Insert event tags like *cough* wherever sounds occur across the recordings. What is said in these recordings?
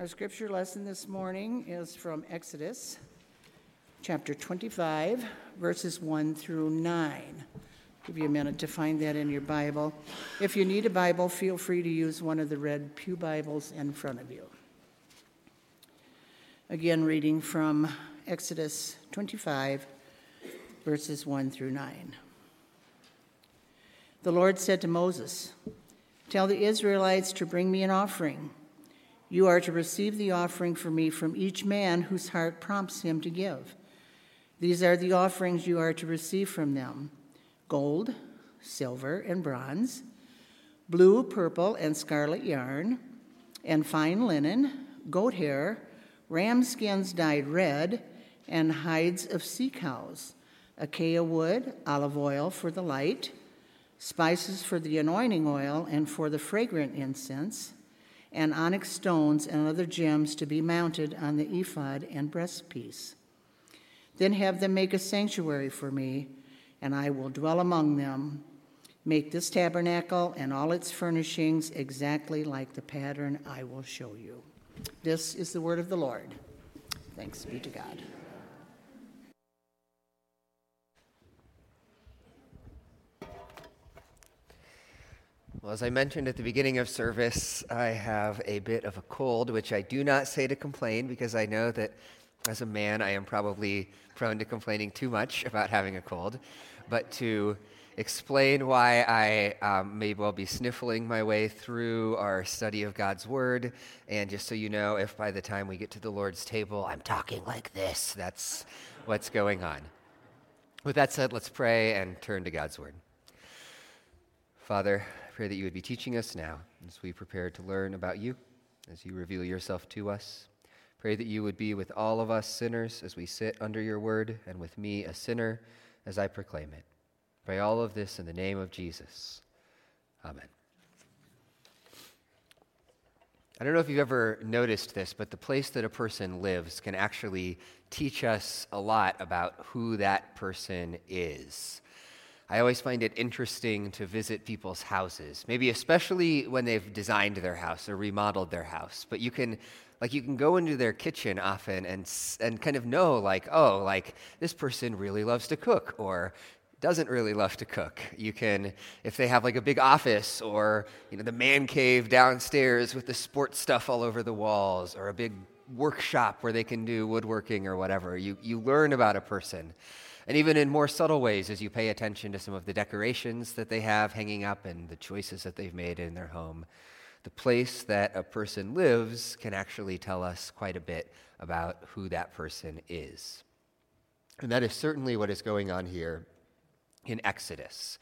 Our scripture lesson this morning is from Exodus chapter 25, verses 1 through 9. Give you a minute to find that in your Bible. If you need a Bible, feel free to use one of the red Pew Bibles in front of you. Again, reading from Exodus 25, verses 1 through 9. The Lord said to Moses, Tell the Israelites to bring me an offering. You are to receive the offering for me from each man whose heart prompts him to give. These are the offerings you are to receive from them gold, silver, and bronze, blue, purple, and scarlet yarn, and fine linen, goat hair, ram skins dyed red, and hides of sea cows, acacia wood, olive oil for the light, spices for the anointing oil and for the fragrant incense and onyx stones and other gems to be mounted on the ephod and breastpiece. Then have them make a sanctuary for me, and I will dwell among them. Make this tabernacle and all its furnishings exactly like the pattern I will show you. This is the word of the Lord. Thanks be to God. Well, as I mentioned at the beginning of service, I have a bit of a cold, which I do not say to complain because I know that as a man, I am probably prone to complaining too much *laughs* about having a cold, but to explain why I um, may well be sniffling my way through our study of God's Word. And just so you know, if by the time we get to the Lord's table, I'm talking like this, that's what's going on. With that said, let's pray and turn to God's Word. Father, pray that you would be teaching us now as we prepare to learn about you, as you reveal yourself to us. Pray that you would be with all of us sinners as we sit under your word, and with me, a sinner, as I proclaim it. Pray all of this in the name of Jesus. Amen. I don't know if you've ever noticed this, but the place that a person lives can actually teach us a lot about who that person is. I always find it interesting to visit people's houses, maybe especially when they've designed their house or remodeled their house. But you can, like, you can go into their kitchen often and, and kind of know, like, oh, like, this person really loves to cook or doesn't really love to cook. You can, if they have like a big office or, you know, the man cave downstairs with the sports stuff all over the walls or a big workshop where they can do woodworking or whatever, you, you learn about a person. And even in more subtle ways, as you pay attention to some of the decorations that they have hanging up and the choices that they've made in their home, the place that a person lives can actually tell us quite a bit about who that person is. And that is certainly what is going on here in Exodus.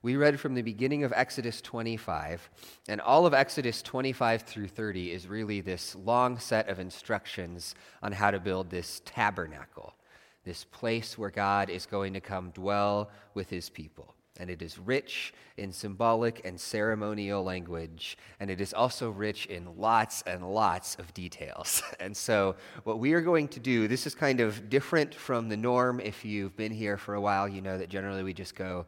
We read from the beginning of Exodus 25, and all of Exodus 25 through 30 is really this long set of instructions on how to build this tabernacle this place where God is going to come dwell with his people. And it is rich in symbolic and ceremonial language, and it is also rich in lots and lots of details. *laughs* And so, what we are going to do, this is kind of different from the norm. If you've been here for a while, you know that generally we just go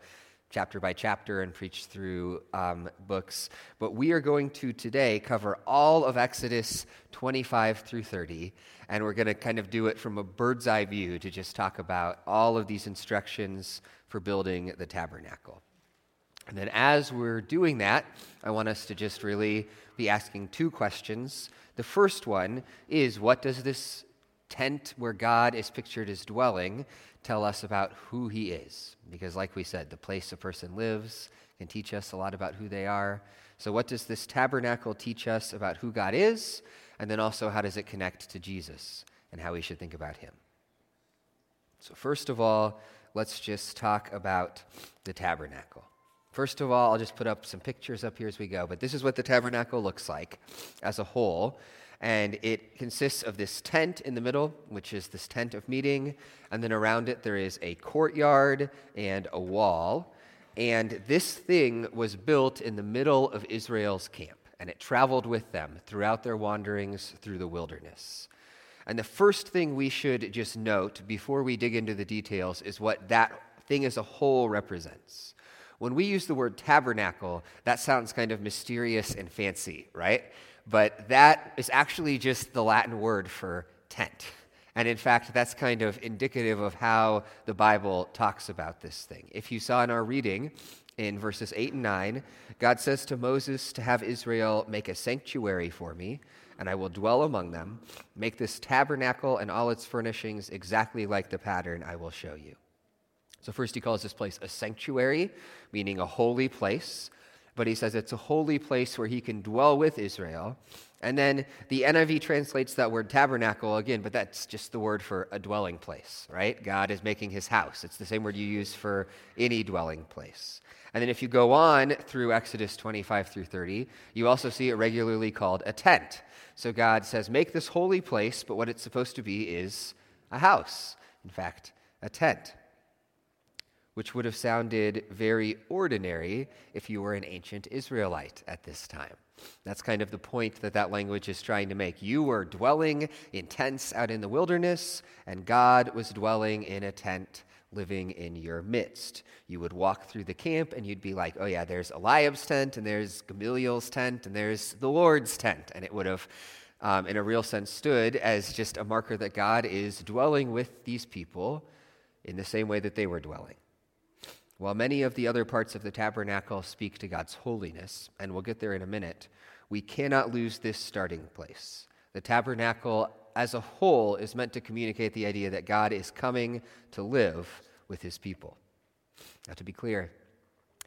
chapter by chapter and preach through um, books. But we are going to today cover all of Exodus 25 through 30, and we're going to kind of do it from a bird's eye view to just talk about all of these instructions for building the tabernacle. And then, as we're doing that, I want us to just really be asking two questions. The first one is what does this tent where God is pictured as dwelling tell us about who he is. Because, like we said, the place a person lives can teach us a lot about who they are. So, what does this tabernacle teach us about who God is? And then also, how does it connect to Jesus and how we should think about him? So, first of all, let's just talk about the tabernacle. First of all, I'll just put up some pictures up here as we go, but this is what the tabernacle looks like as a whole. And it consists of this tent in the middle, which is this tent of meeting. And then around it, there is a courtyard and a wall. And this thing was built in the middle of Israel's camp. And it traveled with them throughout their wanderings through the wilderness. And the first thing we should just note before we dig into the details is what that thing as a whole represents. When we use the word tabernacle, that sounds kind of mysterious and fancy, right? But that is actually just the Latin word for tent. And in fact, that's kind of indicative of how the Bible talks about this thing. If you saw in our reading in verses 8 and 9, God says to Moses to have Israel make a sanctuary for me, and I will dwell among them. Make this tabernacle and all its furnishings exactly like the pattern I will show you. So, first, he calls this place a sanctuary, meaning a holy place. But he says it's a holy place where he can dwell with Israel. And then the NIV translates that word tabernacle again, but that's just the word for a dwelling place, right? God is making his house. It's the same word you use for any dwelling place. And then if you go on through Exodus 25 through 30, you also see it regularly called a tent. So God says, make this holy place, but what it's supposed to be is a house. In fact, a tent which would have sounded very ordinary if you were an ancient Israelite at this time. That's kind of the point that that language is trying to make. You were dwelling in tents out in the wilderness, and God was dwelling in a tent living in your midst. You would walk through the camp and you'd be like, oh, yeah, there's Eliab's tent, and there's Gamaliel's tent, and there's the Lord's tent. And it would have, um, in a real sense, stood as just a marker that God is dwelling with these people in the same way that they were dwelling. While many of the other parts of the tabernacle speak to God's holiness, and we'll get there in a minute, we cannot lose this starting place. The tabernacle as a whole is meant to communicate the idea that God is coming to live with his people. Now, to be clear,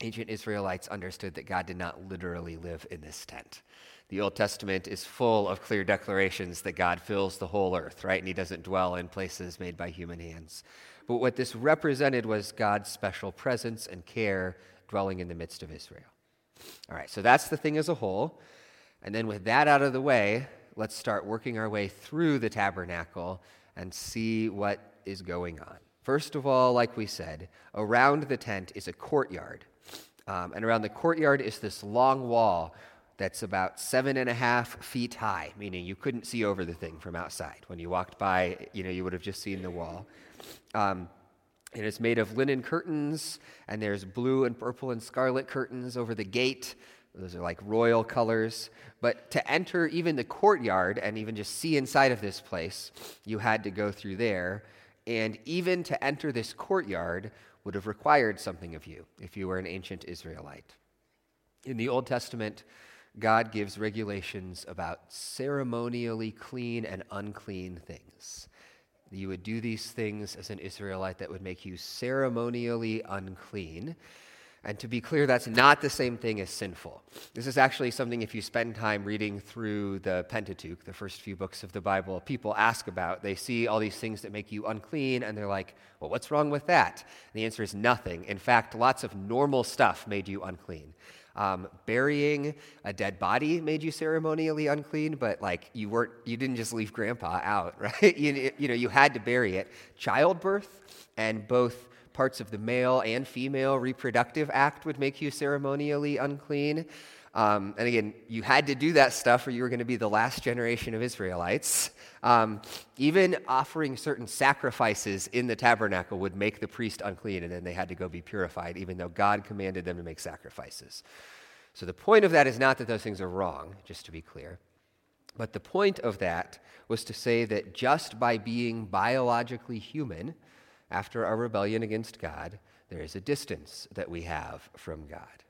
ancient Israelites understood that God did not literally live in this tent. The Old Testament is full of clear declarations that God fills the whole earth, right? And he doesn't dwell in places made by human hands. But what this represented was God's special presence and care dwelling in the midst of Israel. All right, so that's the thing as a whole. And then with that out of the way, let's start working our way through the tabernacle and see what is going on. First of all, like we said, around the tent is a courtyard. Um, and around the courtyard is this long wall that's about seven and a half feet high, meaning you couldn't see over the thing from outside. When you walked by, you know, you would have just seen the wall. Um, it is made of linen curtains, and there's blue and purple and scarlet curtains over the gate. Those are like royal colors. But to enter even the courtyard and even just see inside of this place, you had to go through there. And even to enter this courtyard would have required something of you if you were an ancient Israelite. In the Old Testament, God gives regulations about ceremonially clean and unclean things. You would do these things as an Israelite that would make you ceremonially unclean. And to be clear, that's not the same thing as sinful. This is actually something, if you spend time reading through the Pentateuch, the first few books of the Bible, people ask about. They see all these things that make you unclean, and they're like, well, what's wrong with that? And the answer is nothing. In fact, lots of normal stuff made you unclean. Um, burying a dead body made you ceremonially unclean, but like you weren't, you didn't just leave grandpa out, *laughs* right? you, you know, you had to bury it. Childbirth and both parts of the male and female reproductive act would make you ceremonially unclean. Um, and again, you had to do that stuff or you were going to be the last generation of Israelites. Um, even offering certain sacrifices in the tabernacle would make the priest unclean, and then they had to go be purified, even though God commanded them to make sacrifices. So the point of that is not that those things are wrong, just to be clear. But the point of that was to say that just by being biologically human, after our rebellion against God, there is a distance that we have from God.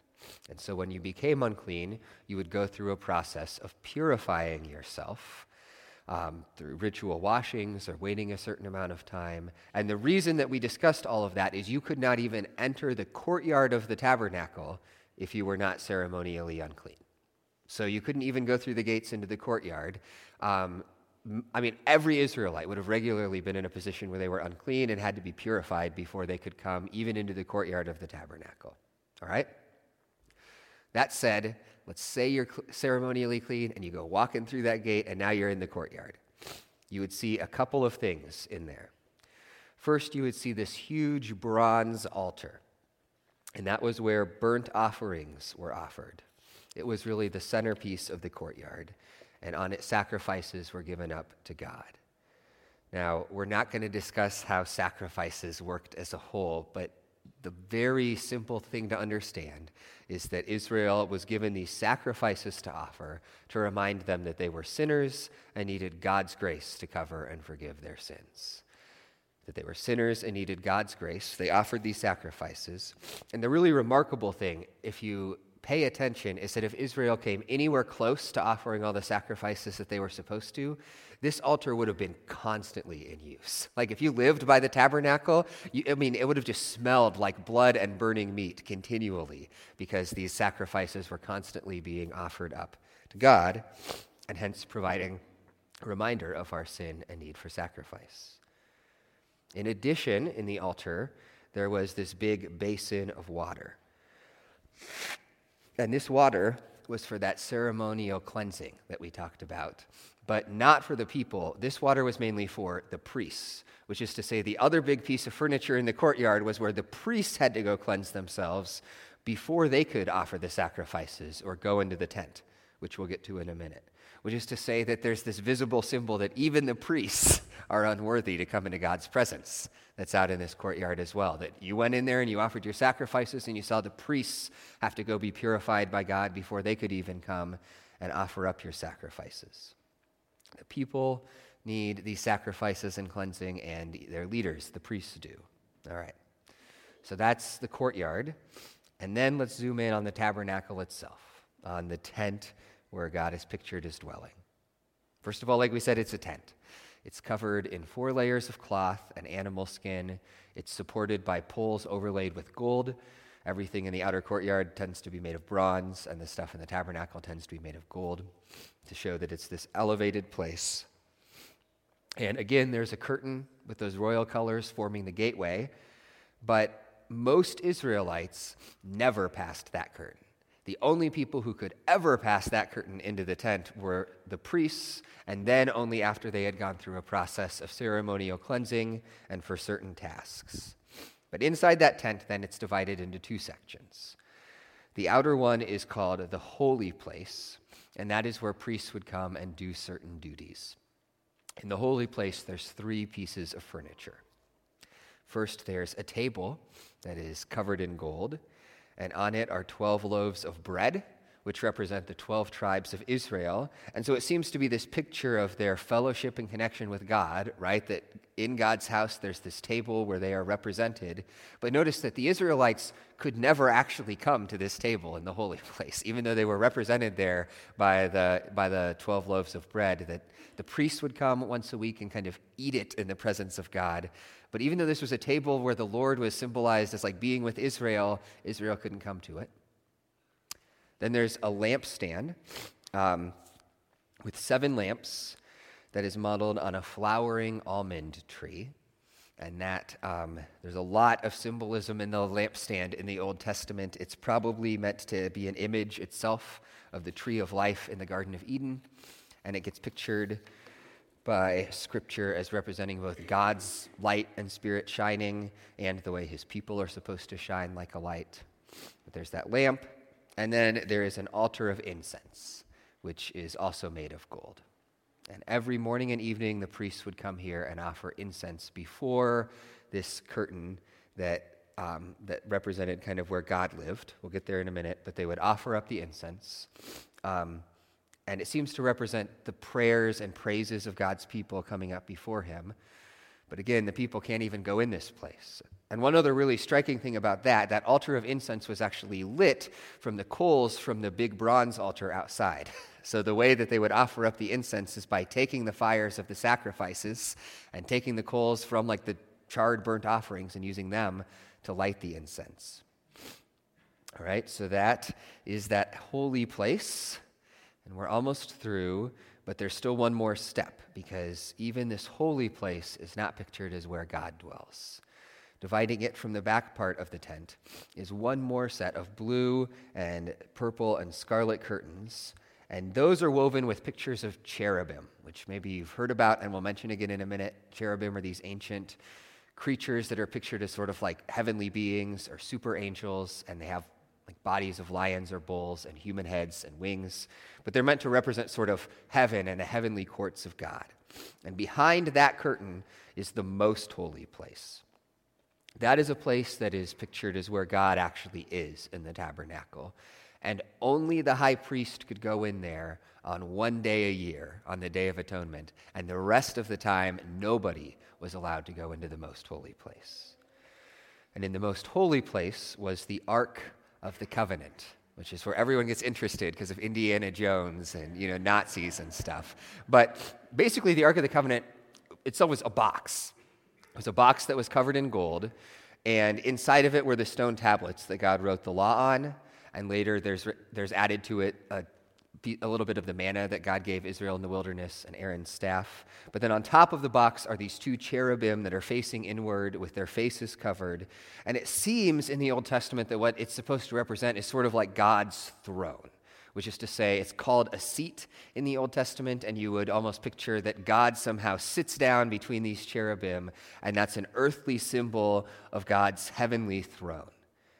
And so when you became unclean, you would go through a process of purifying yourself um, through ritual washings or waiting a certain amount of time. And the reason that we discussed all of that is you could not even enter the courtyard of the tabernacle if you were not ceremonially unclean. So you couldn't even go through the gates into the courtyard. Um, I mean, every Israelite would have regularly been in a position where they were unclean and had to be purified before they could come even into the courtyard of the tabernacle. All right? That said, Let's say you're ceremonially clean and you go walking through that gate and now you're in the courtyard. You would see a couple of things in there. First, you would see this huge bronze altar, and that was where burnt offerings were offered. It was really the centerpiece of the courtyard, and on it, sacrifices were given up to God. Now, we're not going to discuss how sacrifices worked as a whole, but the very simple thing to understand is that Israel was given these sacrifices to offer to remind them that they were sinners and needed God's grace to cover and forgive their sins. That they were sinners and needed God's grace. They offered these sacrifices. And the really remarkable thing, if you pay attention, is that if Israel came anywhere close to offering all the sacrifices that they were supposed to, this altar would have been constantly in use. Like if you lived by the tabernacle, you, I mean, it would have just smelled like blood and burning meat continually because these sacrifices were constantly being offered up to God and hence providing a reminder of our sin and need for sacrifice. In addition, in the altar, there was this big basin of water. And this water was for that ceremonial cleansing that we talked about but not for the people. This water was mainly for the priests, which is to say, the other big piece of furniture in the courtyard was where the priests had to go cleanse themselves before they could offer the sacrifices or go into the tent, which we'll get to in a minute. Which is to say that there's this visible symbol that even the priests *laughs* are unworthy to come into God's presence that's out in this courtyard as well. That you went in there and you offered your sacrifices and you saw the priests have to go be purified by God before they could even come and offer up your sacrifices. The people need these sacrifices and cleansing, and their leaders, the priests, do. All right. So that's the courtyard. And then let's zoom in on the tabernacle itself, on the tent where God is pictured as dwelling. First of all, like we said, it's a tent. It's covered in four layers of cloth and animal skin. It's supported by poles overlaid with gold. Everything in the outer courtyard tends to be made of bronze, and the stuff in the tabernacle tends to be made of gold to show that it's this elevated place. And again, there's a curtain with those royal colors forming the gateway, but most Israelites never passed that curtain. The only people who could ever pass that curtain into the tent were the priests, and then only after they had gone through a process of ceremonial cleansing and for certain tasks. But inside that tent, then, it's divided into two sections. The outer one is called the holy place, and that is where priests would come and do certain duties. In the holy place, there's three pieces of furniture. First, there's a table that is covered in gold, and on it are 12 loaves of bread which represent the 12 tribes of Israel. And so it seems to be this picture of their fellowship and connection with God, right? That in God's house there's this table where they are represented. But notice that the Israelites could never actually come to this table in the holy *laughs* place, even though they were represented there by the, by the 12 loaves of bread, that the priests would come once a week and kind of eat it in the presence of God. But even though this was a table where the Lord was symbolized as like being with Israel, Israel couldn't come to it. Then there's a lampstand um, with seven lamps that is modeled on a flowering almond tree. And that, um, there's a lot of symbolism in the lampstand in the Old Testament. It's probably meant to be an image itself of the tree of life in the Garden of Eden. And it gets pictured by Scripture as representing both God's light and spirit shining and the way his people are supposed to shine like a light. But there's that lamp. And then there is an altar of incense, which is also made of gold. And every morning and evening, the priests would come here and offer incense before this curtain that, um, that represented kind of where God lived. We'll get there in a minute, but they would offer up the incense. Um, and it seems to represent the prayers and praises of God's people coming up before him. But again, the people can't even go in this place. And one other really striking thing about that, that altar of incense was actually lit from the coals from the big bronze altar outside. *laughs* So the way that they would offer up the incense is by taking the fires of the sacrifices and taking the coals from like the charred burnt offerings and using them to light the incense. All right, so that is that holy place. And we're almost through, but there's still one more step because even this holy place is not pictured as where God dwells. Dividing it from the back part of the tent is one more set of blue and purple and scarlet curtains. And those are woven with pictures of cherubim, which maybe you've heard about and we'll mention again in a minute. Cherubim are these ancient creatures that are pictured as sort of like heavenly beings or super angels, and they have like bodies of lions or bulls and human heads and wings. But they're meant to represent sort of heaven and the heavenly courts of God. And behind that curtain is the most holy place. That is a place that is pictured as where God actually is in the tabernacle. And only the high priest could go in there on one day a year, on the Day of Atonement. And the rest of the time, nobody was allowed to go into the most holy place. And in the most holy place was the Ark of the Covenant, which is where everyone gets interested because of Indiana Jones and you know Nazis and stuff. But basically, the Ark of the Covenant itself was a box. It was a box that was covered in gold, and inside of it were the stone tablets that God wrote the law on. And later, there's, there's added to it a a little bit of the manna that God gave Israel in the wilderness and Aaron's staff. But then on top of the box are these two cherubim that are facing inward with their faces covered. And it seems in the Old Testament that what it's supposed to represent is sort of like God's throne, which is to say, it's called a seat in the Old Testament, and you would almost picture that God somehow sits down between these cherubim, and that's an earthly symbol of God's heavenly throne.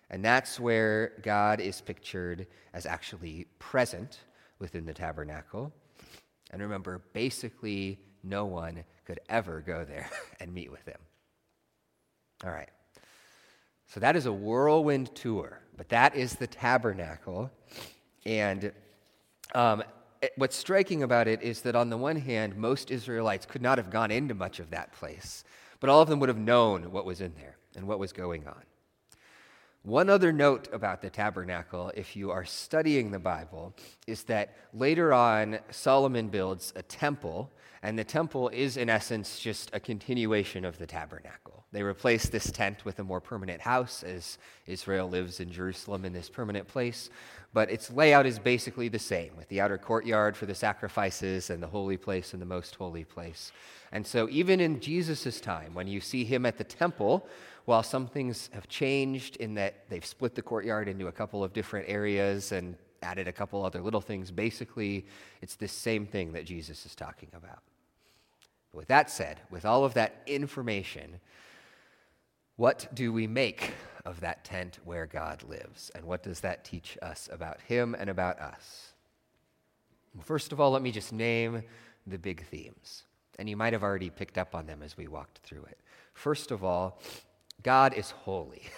And that's where God is pictured as actually present within the tabernacle. And remember, basically, no one could ever go there *laughs* and meet with him. All right. So that is a whirlwind tour, but that is the tabernacle. And um, it, what's striking about it is that on the one hand, most Israelites could not have gone into much of that place, but all of them would have known what was in there and what was going on. One other note about the tabernacle, if you are studying the Bible, is that later on, Solomon builds a temple, and the temple is, in essence, just a continuation of the tabernacle. They replace this tent with a more permanent house as Israel lives in Jerusalem in this permanent place, but its layout is basically the same with the outer courtyard for the sacrifices and the holy place and the most holy place. And so, even in Jesus' time, when you see him at the temple, while some things have changed in that they've split the courtyard into a couple of different areas and added a couple other little things, basically, it's the same thing that Jesus is talking about. But with that said, with all of that information, what do we make of that tent where God lives? And what does that teach us about Him and about us? Well, first of all, let me just name the big themes. And you might have already picked up on them as we walked through it. First of all, God is holy. *laughs*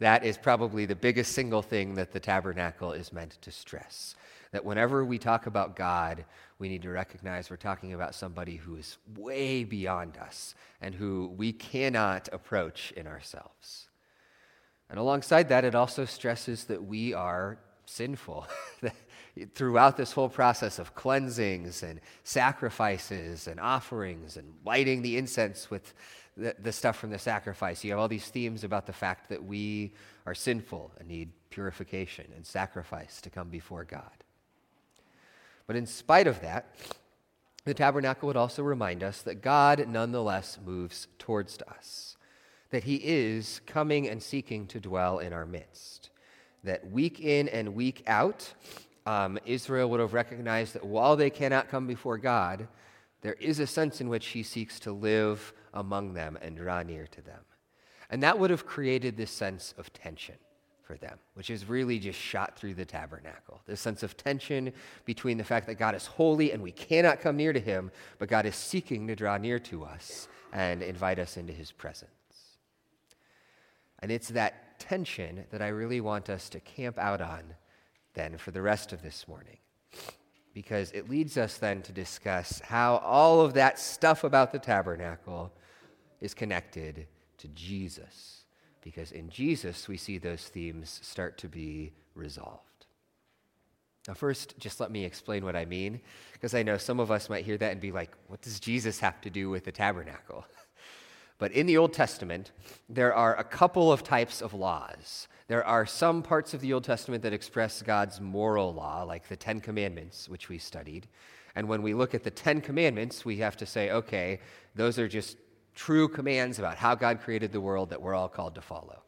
That is probably the biggest single thing that the tabernacle is meant to stress. That whenever we talk about God, we need to recognize we're talking about somebody who is way beyond us and who we cannot approach in ourselves. And alongside that, it also stresses that we are sinful. *laughs* Throughout this whole process of cleansings and sacrifices and offerings and lighting the incense with the, the stuff from the sacrifice. You have all these themes about the fact that we are sinful and need purification and sacrifice to come before God. But in spite of that, the tabernacle would also remind us that God nonetheless moves towards us, that He is coming and seeking to dwell in our midst, that week in and week out, um, Israel would have recognized that while they cannot come before God, there is a sense in which He seeks to live among them and draw near to them. And that would have created this sense of tension for them, which is really just shot through the tabernacle. This sense of tension between the fact that God is holy and we cannot come near to him, but God is seeking to draw near to us and invite us into his presence. And it's that tension that I really want us to camp out on then for the rest of this morning because it leads us then to discuss how all of that stuff about the tabernacle is connected to Jesus. Because in Jesus, we see those themes start to be resolved. Now, first, just let me explain what I mean, because I know some of us might hear that and be like, what does Jesus have to do with the tabernacle? *laughs* But in the Old Testament, there are a couple of types of laws there are some parts of the Old Testament that express God's moral law, like the Ten Commandments, which we studied. And when we look at the Ten Commandments, we have to say, okay, those are just true commands about how God created the world that we're all called to follow.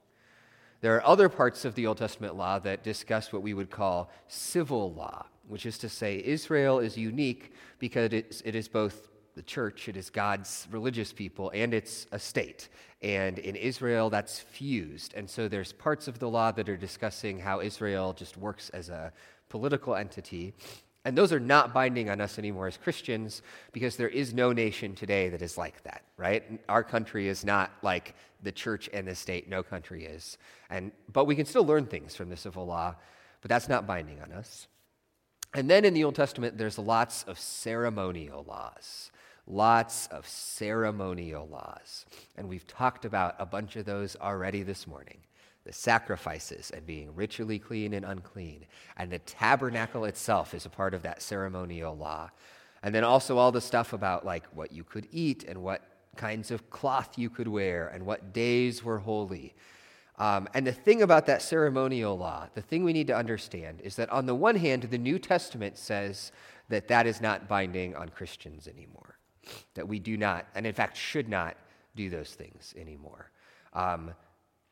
There are other parts of the Old Testament law that discuss what we would call civil law, which is to say, Israel is unique because it is both the church, it is God's religious people, and it's a state. And in Israel, that's fused. And so there's parts of the law that are discussing how Israel just works as a political entity. And those are not binding on us anymore as Christians because there is no nation today that is like that, right? Our country is not like the church and the state. No country is. And, but we can still learn things from the civil law, but that's not binding on us. And then in the Old Testament, there's lots of ceremonial laws. Lots of ceremonial laws. And we've talked about a bunch of those already this morning the sacrifices and being ritually clean and unclean. And the tabernacle itself is a part of that ceremonial law. And then also all the stuff about like what you could eat and what kinds of cloth you could wear and what days were holy. Um, and the thing about that ceremonial law, the thing we need to understand is that on the one hand, the New Testament says that that is not binding on Christians anymore, that we do not, and in fact should not do those things anymore. Um,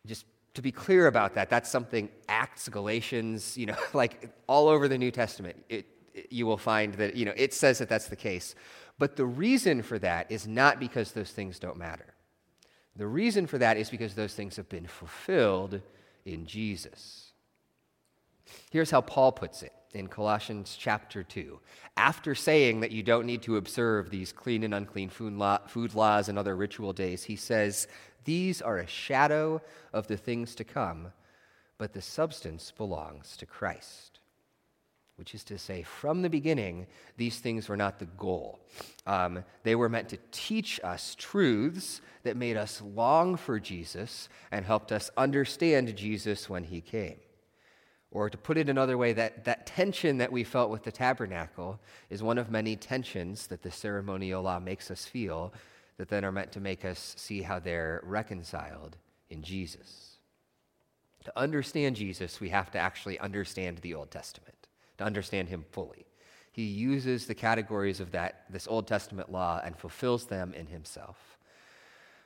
just to be clear about that, that's something Acts, Galatians, you know, *laughs* like all over the New Testament, it, it, you will find that, you know, it says that that's the case. But the reason for that is not because those things don't matter. The reason for that is because those things have been fulfilled in Jesus. Here's how Paul puts it in Colossians chapter 2. After saying that you don't need to observe these clean and unclean food, laws and other ritual days, he says, these are a shadow of the things to come, but the substance belongs to Christ. Which is to say, from the beginning, these things were not the goal. Um, they were meant to teach us truths that made us long for Jesus and helped us understand Jesus when he came. Or to put it another way, that, that tension that we felt with the tabernacle is one of many tensions that the ceremonial law makes us feel that then are meant to make us see how they're reconciled in Jesus. To understand Jesus, we have to actually understand the Old Testament, to understand him fully. He uses the categories of that, this Old Testament law and fulfills them in himself.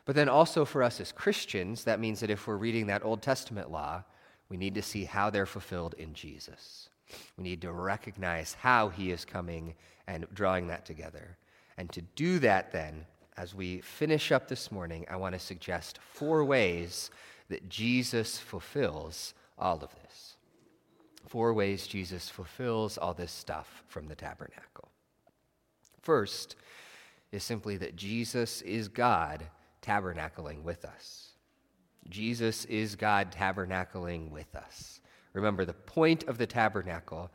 But then also for us as Christians, that means that if we're reading that Old Testament law, we need to see how they're fulfilled in Jesus. We need to recognize how he is coming and drawing that together. And to do that, then, as we finish up this morning, I want to suggest four ways that Jesus fulfills all of this. Four ways Jesus fulfills all this stuff from the tabernacle. First is simply that Jesus is God tabernacling with us. Jesus is God tabernacling with us. Remember, the point of the tabernacle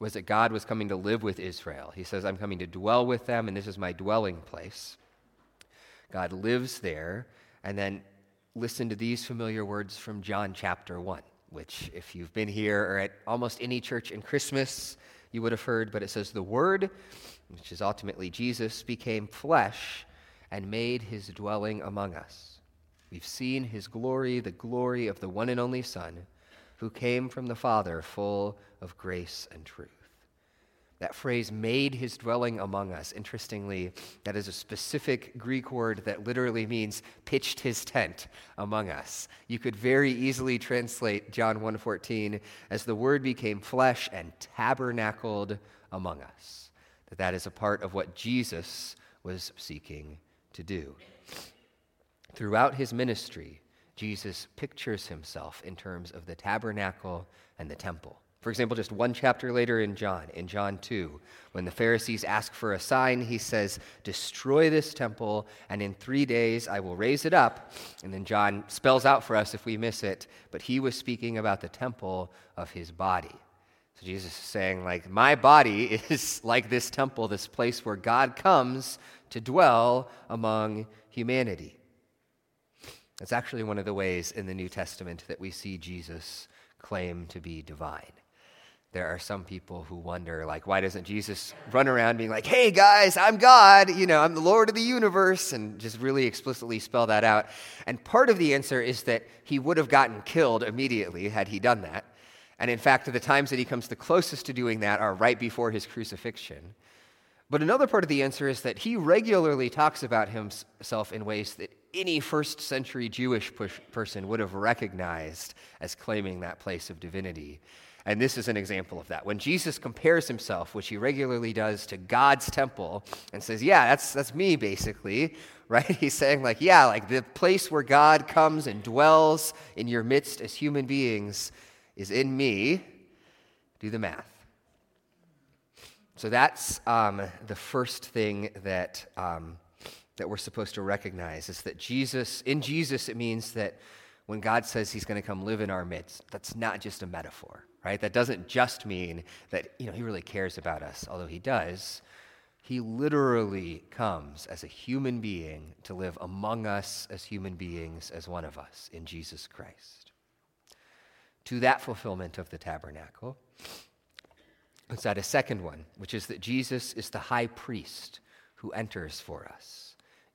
was that God was coming to live with Israel. He says, I'm coming to dwell with them, and this is my dwelling place. God lives there. And then listen to these familiar words from John chapter 1, which, if you've been here or at almost any church in Christmas, you would have heard. But it says, The Word, which is ultimately Jesus, became flesh and made his dwelling among us. We've seen his glory, the glory of the one and only Son, who came from the Father, full of grace and truth. That phrase, made his dwelling among us, interestingly, that is a specific Greek word that literally means pitched his tent among us. You could very easily translate John 1.14 as the word became flesh and tabernacled among us. That that is a part of what Jesus was seeking to do. Throughout his ministry, Jesus pictures himself in terms of the tabernacle and the temple. For example, just one chapter later in John, in John 2, when the Pharisees ask for a sign, he says, Destroy this temple, and in three days I will raise it up. And then John spells out for us if we miss it, but he was speaking about the temple of his body. So Jesus is saying, like, my body *laughs* is like this temple, this place where God comes to dwell among humanity. That's actually one of the ways in the New Testament that we see Jesus claim to be divine there are some people who wonder, like, why doesn't Jesus run around being like, hey guys, I'm God, you know, I'm the Lord of the universe, and just really explicitly spell that out? And part of the answer is that he would have gotten killed immediately had he done that. And in fact, the times that he comes the closest to doing that are right before his crucifixion. But another part of the answer is that he regularly talks about himself in ways that any first century Jewish person would have recognized as claiming that place of divinity. And this is an example of that. When Jesus compares himself, which he regularly does, to God's temple and says, Yeah, that's, that's me, basically, *laughs* right? He's saying, like, yeah, like the place where God comes and dwells in your midst as human beings is in me. Do the math. So that's um, the first thing that, um, that we're supposed to recognize is that Jesus, in Jesus, it means that when God says he's going to come live in our midst, that's not just a metaphor, right? That doesn't just mean that, you know, he really cares about us, although he does. He literally comes as a human being to live among us as human beings, as one of us in Jesus Christ. To that fulfillment of the tabernacle, let's add a second one, which is that Jesus is the high priest who enters for us.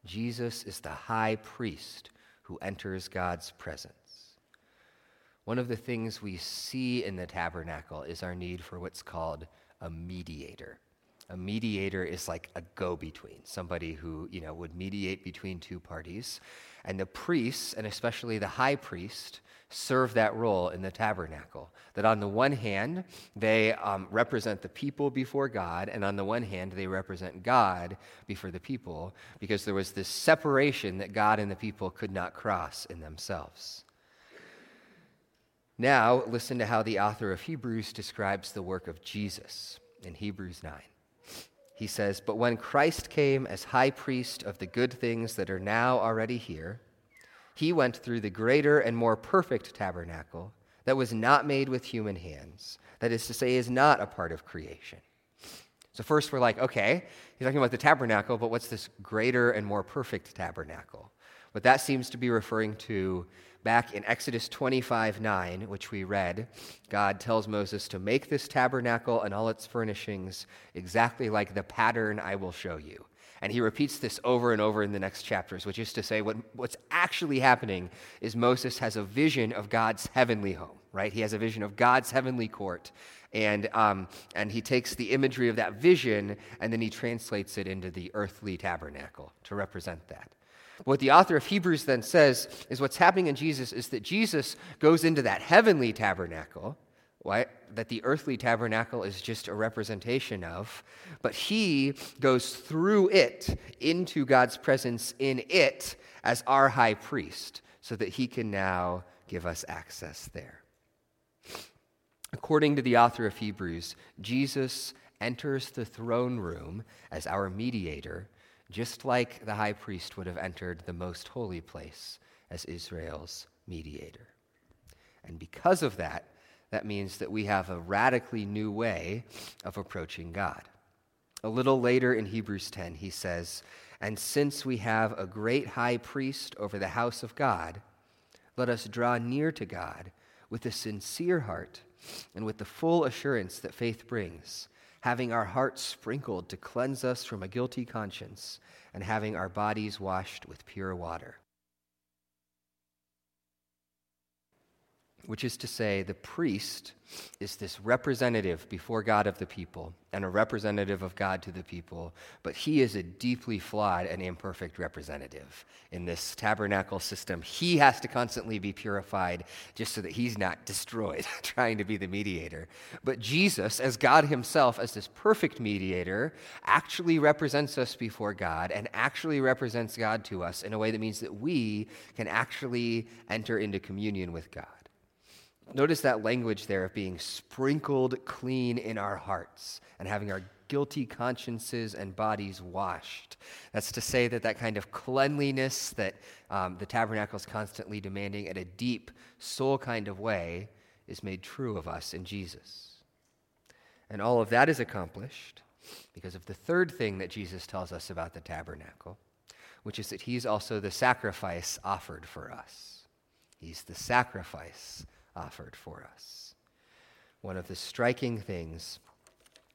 Jesus is the high priest who enters God's presence. One of the things we see in the tabernacle is our need for what's called a mediator. A mediator is like a go between, somebody who, you know, would mediate between two parties. And the priests, and especially the high priest, serve that role in the tabernacle. That on the one hand, they um, represent the people before God, and on the one hand, they represent God before the people, because there was this separation that God and the people could not cross in themselves. Now, listen to how the author of Hebrews describes the work of Jesus in Hebrews 9 he says, But when Christ came as high priest of the good things that are now already here, he went through the greater and more perfect tabernacle that was not made with human hands, that is to say, is not a part of creation. So, first we're like, okay, he's talking about the tabernacle, but what's this greater and more perfect tabernacle? What that seems to be referring to back in Exodus 25 9, which we read, God tells Moses to make this tabernacle and all its furnishings exactly like the pattern I will show you. And he repeats this over and over in the next chapters, which is to say, what, what's actually happening is Moses has a vision of God's heavenly home, right? He has a vision of God's heavenly court. And, um, and he takes the imagery of that vision and then he translates it into the earthly tabernacle to represent that. What the author of Hebrews then says is what's happening in Jesus is that Jesus goes into that heavenly tabernacle, right, that the earthly tabernacle is just a representation of, but he goes through it into God's presence in it as our high priest, so that he can now give us access there. According to the author of Hebrews, Jesus enters the throne room as our mediator just like the high priest would have entered the most holy place as Israel's mediator. And because of that, that means that we have a radically new way of approaching God. A little later in Hebrews 10, he says, And since we have a great high priest over the house of God, let us draw near to God with a sincere heart and with the full assurance that faith brings having our hearts sprinkled to cleanse us from a guilty conscience, and having our bodies washed with pure water. Which is to say, the priest is this representative before God of the people and a representative of God to the people, but he is a deeply flawed and imperfect representative in this tabernacle system. He has to constantly be purified just so that he's not *laughs* destroyed, *laughs* trying to be the mediator. But Jesus, as God himself, as this perfect mediator, actually represents us before God and actually represents God to us in a way that means that we can actually enter into communion with God. Notice that language there of being sprinkled clean in our hearts and having our guilty consciences and bodies washed. That's to say that that kind of cleanliness that um, the tabernacle is constantly demanding at a deep soul kind of way is made true of us in Jesus. And all of that is accomplished because of the third thing that Jesus tells us about the tabernacle, which is that he's also the sacrifice offered for us. He's the sacrifice offered for us. One of the striking things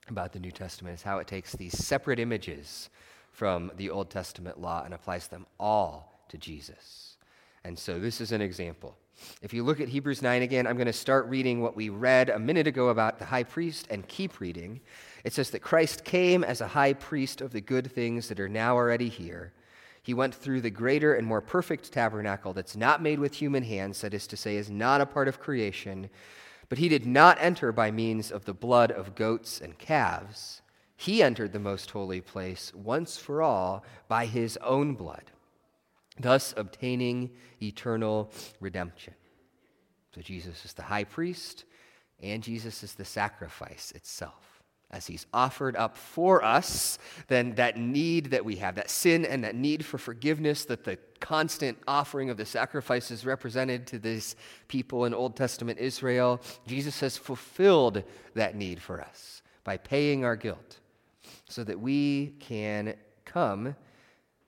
about the New Testament is how it takes these separate images from the Old Testament law and applies them all to Jesus. And so this is an example. If you look at Hebrews 9 again, I'm going to start reading what we read a minute ago about the high priest and keep reading. It says that Christ came as a high priest of the good things that are now already here he went through the greater and more perfect tabernacle that's not made with human hands, that is to say, is not a part of creation. But he did not enter by means of the blood of goats and calves. He entered the most holy place once for all by his own blood, thus obtaining eternal redemption. So Jesus is the high priest, and Jesus is the sacrifice itself. As he's offered up for us, then that need that we have, that sin and that need for forgiveness that the constant offering of the sacrifices represented to these people in Old Testament Israel, Jesus has fulfilled that need for us by paying our guilt so that we can come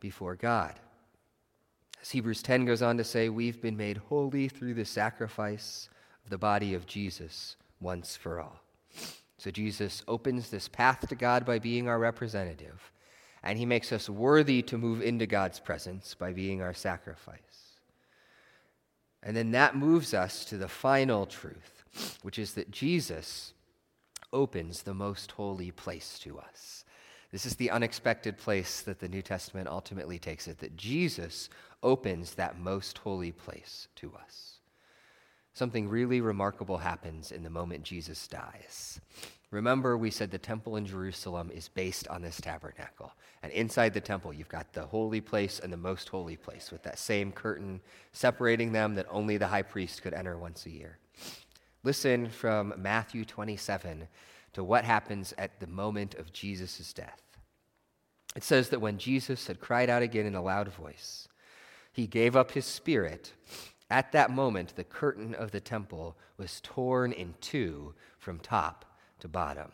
before God. As Hebrews 10 goes on to say, we've been made holy through the sacrifice of the body of Jesus once for all. So Jesus opens this path to God by being our representative, and he makes us worthy to move into God's presence by being our sacrifice. And then that moves us to the final truth, which is that Jesus opens the most holy place to us. This is the unexpected place that the New Testament ultimately takes it, that Jesus opens that most holy place to us something really remarkable happens in the moment Jesus dies. Remember, we said the temple in Jerusalem is based on this tabernacle. And inside the temple, you've got the holy place and the most holy place with that same curtain separating them that only the high priest could enter once a year. Listen from Matthew 27 to what happens at the moment of Jesus' death. It says that when Jesus had cried out again in a loud voice, he gave up his spirit at that moment, the curtain of the temple was torn in two from top to bottom.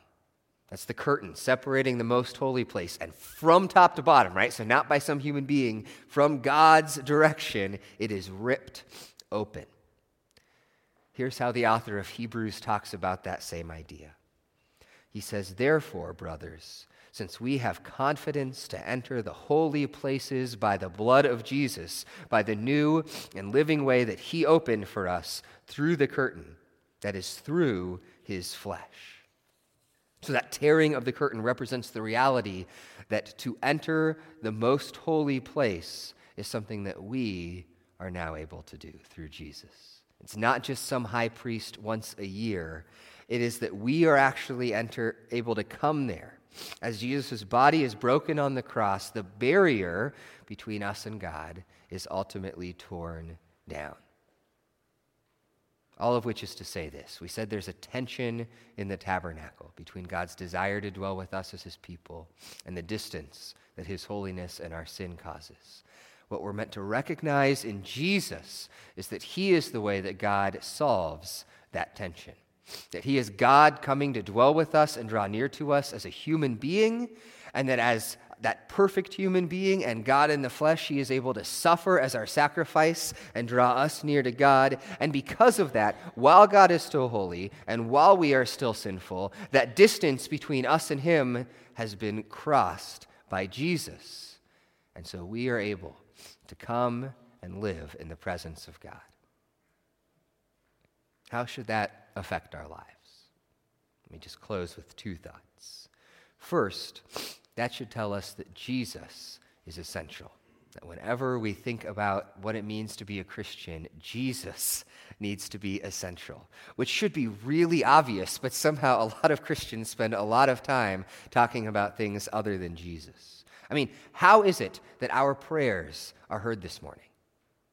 That's the curtain separating the most holy place. And from top to bottom, right? So, not by some human being, from God's direction, it is ripped open. Here's how the author of Hebrews talks about that same idea. He says, Therefore, brothers, since we have confidence to enter the holy places by the blood of Jesus, by the new and living way that he opened for us through the curtain, that is, through his flesh. So, that tearing of the curtain represents the reality that to enter the most holy place is something that we are now able to do through Jesus. It's not just some high priest once a year, it is that we are actually enter, able to come there as Jesus' body is broken on the cross, the barrier between us and God is ultimately torn down. All of which is to say this. We said there's a tension in the tabernacle between God's desire to dwell with us as his people and the distance that his holiness and our sin causes. What we're meant to recognize in Jesus is that he is the way that God solves that tension that He is God coming to dwell with us and draw near to us as a human being, and that as that perfect human being and God in the flesh, He is able to suffer as our sacrifice and draw us near to God. And because of that, while God is still holy and while we are still sinful, that distance between us and Him has been crossed by Jesus. And so we are able to come and live in the presence of God. How should that affect our lives? Let me just close with two thoughts. First, that should tell us that Jesus is essential. That whenever we think about what it means to be a Christian, Jesus needs to be essential, which should be really obvious, but somehow a lot of Christians spend a lot of time talking about things other than Jesus. I mean, how is it that our prayers are heard this morning?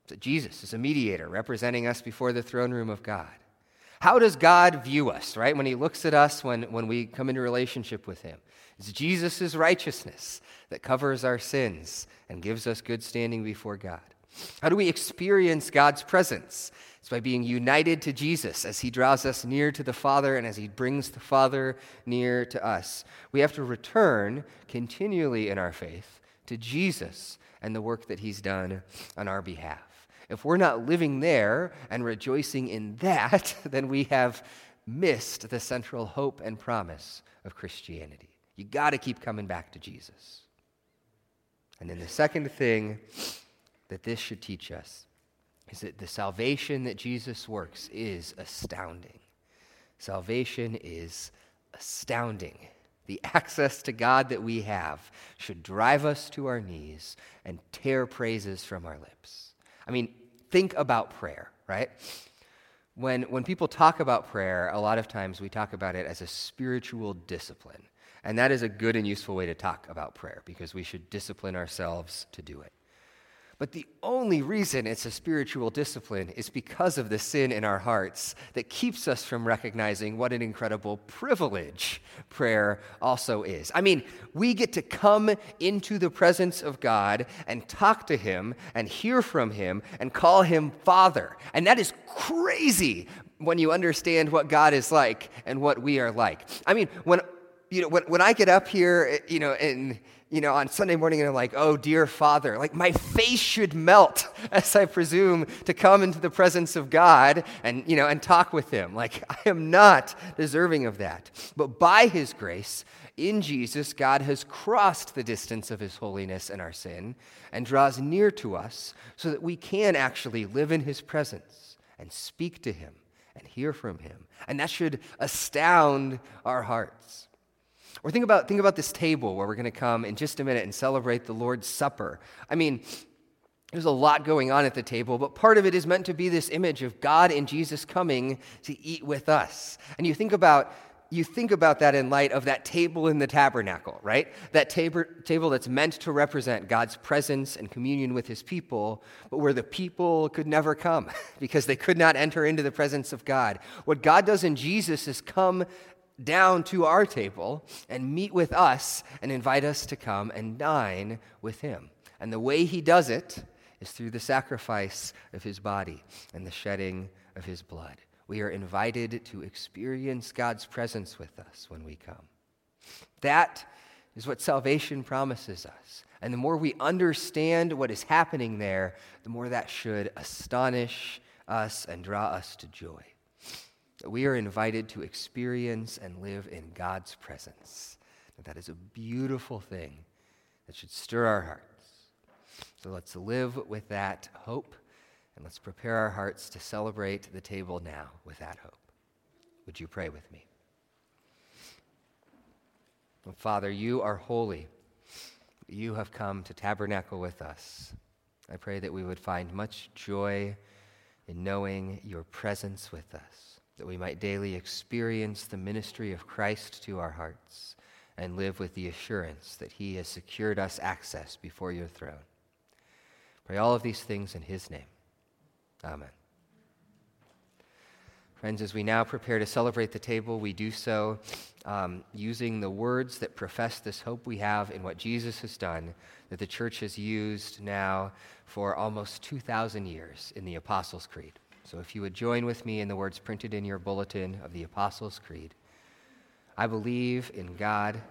That Jesus is a mediator representing us before the throne room of God. How does God view us, right? When he looks at us when, when we come into relationship with him. It's Jesus' righteousness that covers our sins and gives us good standing before God. How do we experience God's presence? It's by being united to Jesus as he draws us near to the Father and as he brings the Father near to us. We have to return continually in our faith to Jesus and the work that he's done on our behalf. If we're not living there and rejoicing in that, *laughs* then we have missed the central hope and promise of Christianity. You got to keep coming back to Jesus. And then the second thing that this should teach us is that the salvation that Jesus works is astounding. Salvation is astounding. The access to God that we have should drive us to our knees and tear praises from our lips. I mean, think about prayer, right? When, when people talk about prayer, a lot of times we talk about it as a spiritual discipline. And that is a good and useful way to talk about prayer because we should discipline ourselves to do it. But the only reason it's a spiritual discipline is because of the sin in our hearts that keeps us from recognizing what an incredible privilege prayer also is. I mean, we get to come into the presence of God and talk to Him and hear from Him and call Him Father. And that is crazy when you understand what God is like and what we are like. I mean, when, you know, when, when I get up here, eh, you know, and you know, on Sunday morning and I'm like, oh, dear Father, like my face should melt *laughs* as I presume to come into the presence of God and, you know, and talk with Him. Like, *laughs* I am not deserving of that. But by His grace, in Jesus, God has crossed the distance of His holiness and our sin and draws near to us so that we can actually live in His presence and speak to Him and hear from Him. And that should astound our hearts. Or think about, think about this table where we're going to come in just a minute and celebrate the Lord's Supper. I mean, there's a lot going on at the table, but part of it is meant to be this image of God and Jesus coming to eat with us. And you think about you think about that in light of that table in the tabernacle, right? That tab- table that's meant to represent God's presence and communion with his people, but where the people could never come *laughs* because they could not enter into the presence of God. What God does in Jesus is come down to our table and meet with us and invite us to come and dine with him. And the way he does it is through the sacrifice of his body and the shedding of his blood. We are invited to experience God's presence with us when we come. That is what salvation promises us. And the more we understand what is happening there, the more that should astonish us and draw us to joy. We are invited to experience and live in God's presence. And that is a beautiful thing that should stir our hearts. So let's live with that hope and let's prepare our hearts to celebrate the table now with that hope. Would you pray with me? Father, you are holy. You have come to tabernacle with us. I pray that we would find much joy in knowing your presence with us that we might daily experience the ministry of Christ to our hearts and live with the assurance that he has secured us access before your throne. Pray all of these things in his name. Amen. Friends, as we now prepare to celebrate the table, we do so um, using the words that profess this hope we have in what Jesus has done, that the church has used now for almost 2,000 years in the Apostles' Creed. So if you would join with me in the words printed in your bulletin of the Apostles' Creed I believe in God.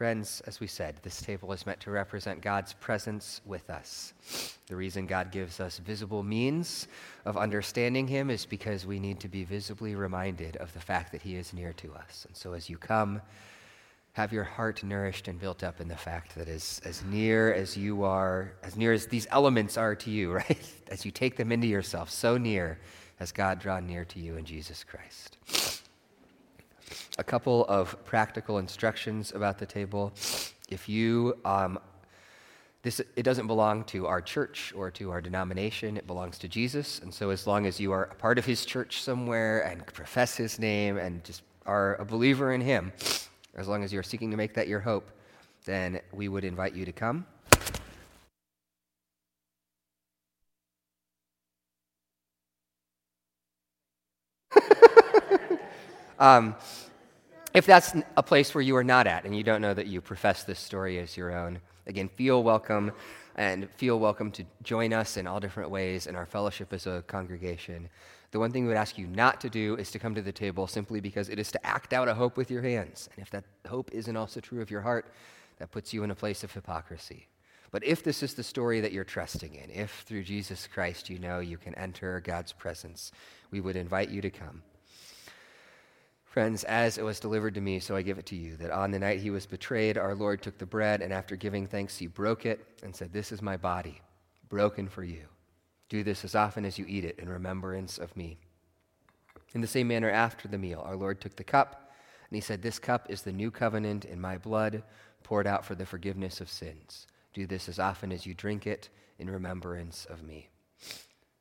Friends, as we said, this table is meant to represent God's presence with us. The reason God gives us visible means of understanding Him is because we need to be visibly reminded of the fact that He is near to us. And so as you come, have your heart nourished and built up in the fact that as, as near as you are, as near as these elements are to you, *laughs* right? As you take them into yourself, so near as God drawn near to you in Jesus Christ a couple of practical instructions about the table. If you, um, this, it doesn't belong to our church or to our denomination, it belongs to Jesus. And so, as long as you are a part of his church somewhere and profess his name and just are a believer in him, as long as you're seeking to make that your hope, then we would invite you to come. *laughs* um, if that's a place where you are not at and you don't know that you profess this story as your own, again, feel welcome. and feel welcome to join us in all different ways in our fellowship as a congregation. The one thing we would ask you not to do is to come to the table simply because it is to act out a hope with your hands. And if that hope isn't also true of your heart, that puts you in a place of hypocrisy. But if this is the story that you're trusting in, if through Jesus Christ you know you can enter God's presence, we would invite you to come. Friends, as it was delivered to me, so I give it to you, that on the night he was betrayed, our Lord took the bread, and after giving thanks, he broke it and said, This is my body, broken for you. Do this as often as you eat it in remembrance of me. In the same manner, after the meal, our Lord took the cup, and he said, This cup is the new covenant in my blood, poured out for the forgiveness of sins. Do this as often as you drink it in remembrance of me.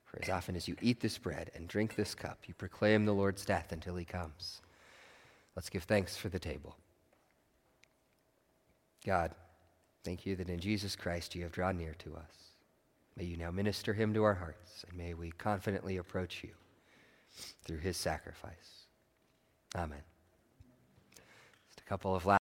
For as often as you eat this bread and drink this cup, you proclaim the Lord's death until he comes. Let's give thanks for the table. God, thank you that in Jesus Christ you have drawn near to us. May you now minister him to our hearts, and may we confidently approach you through his sacrifice. Amen. Just a couple of last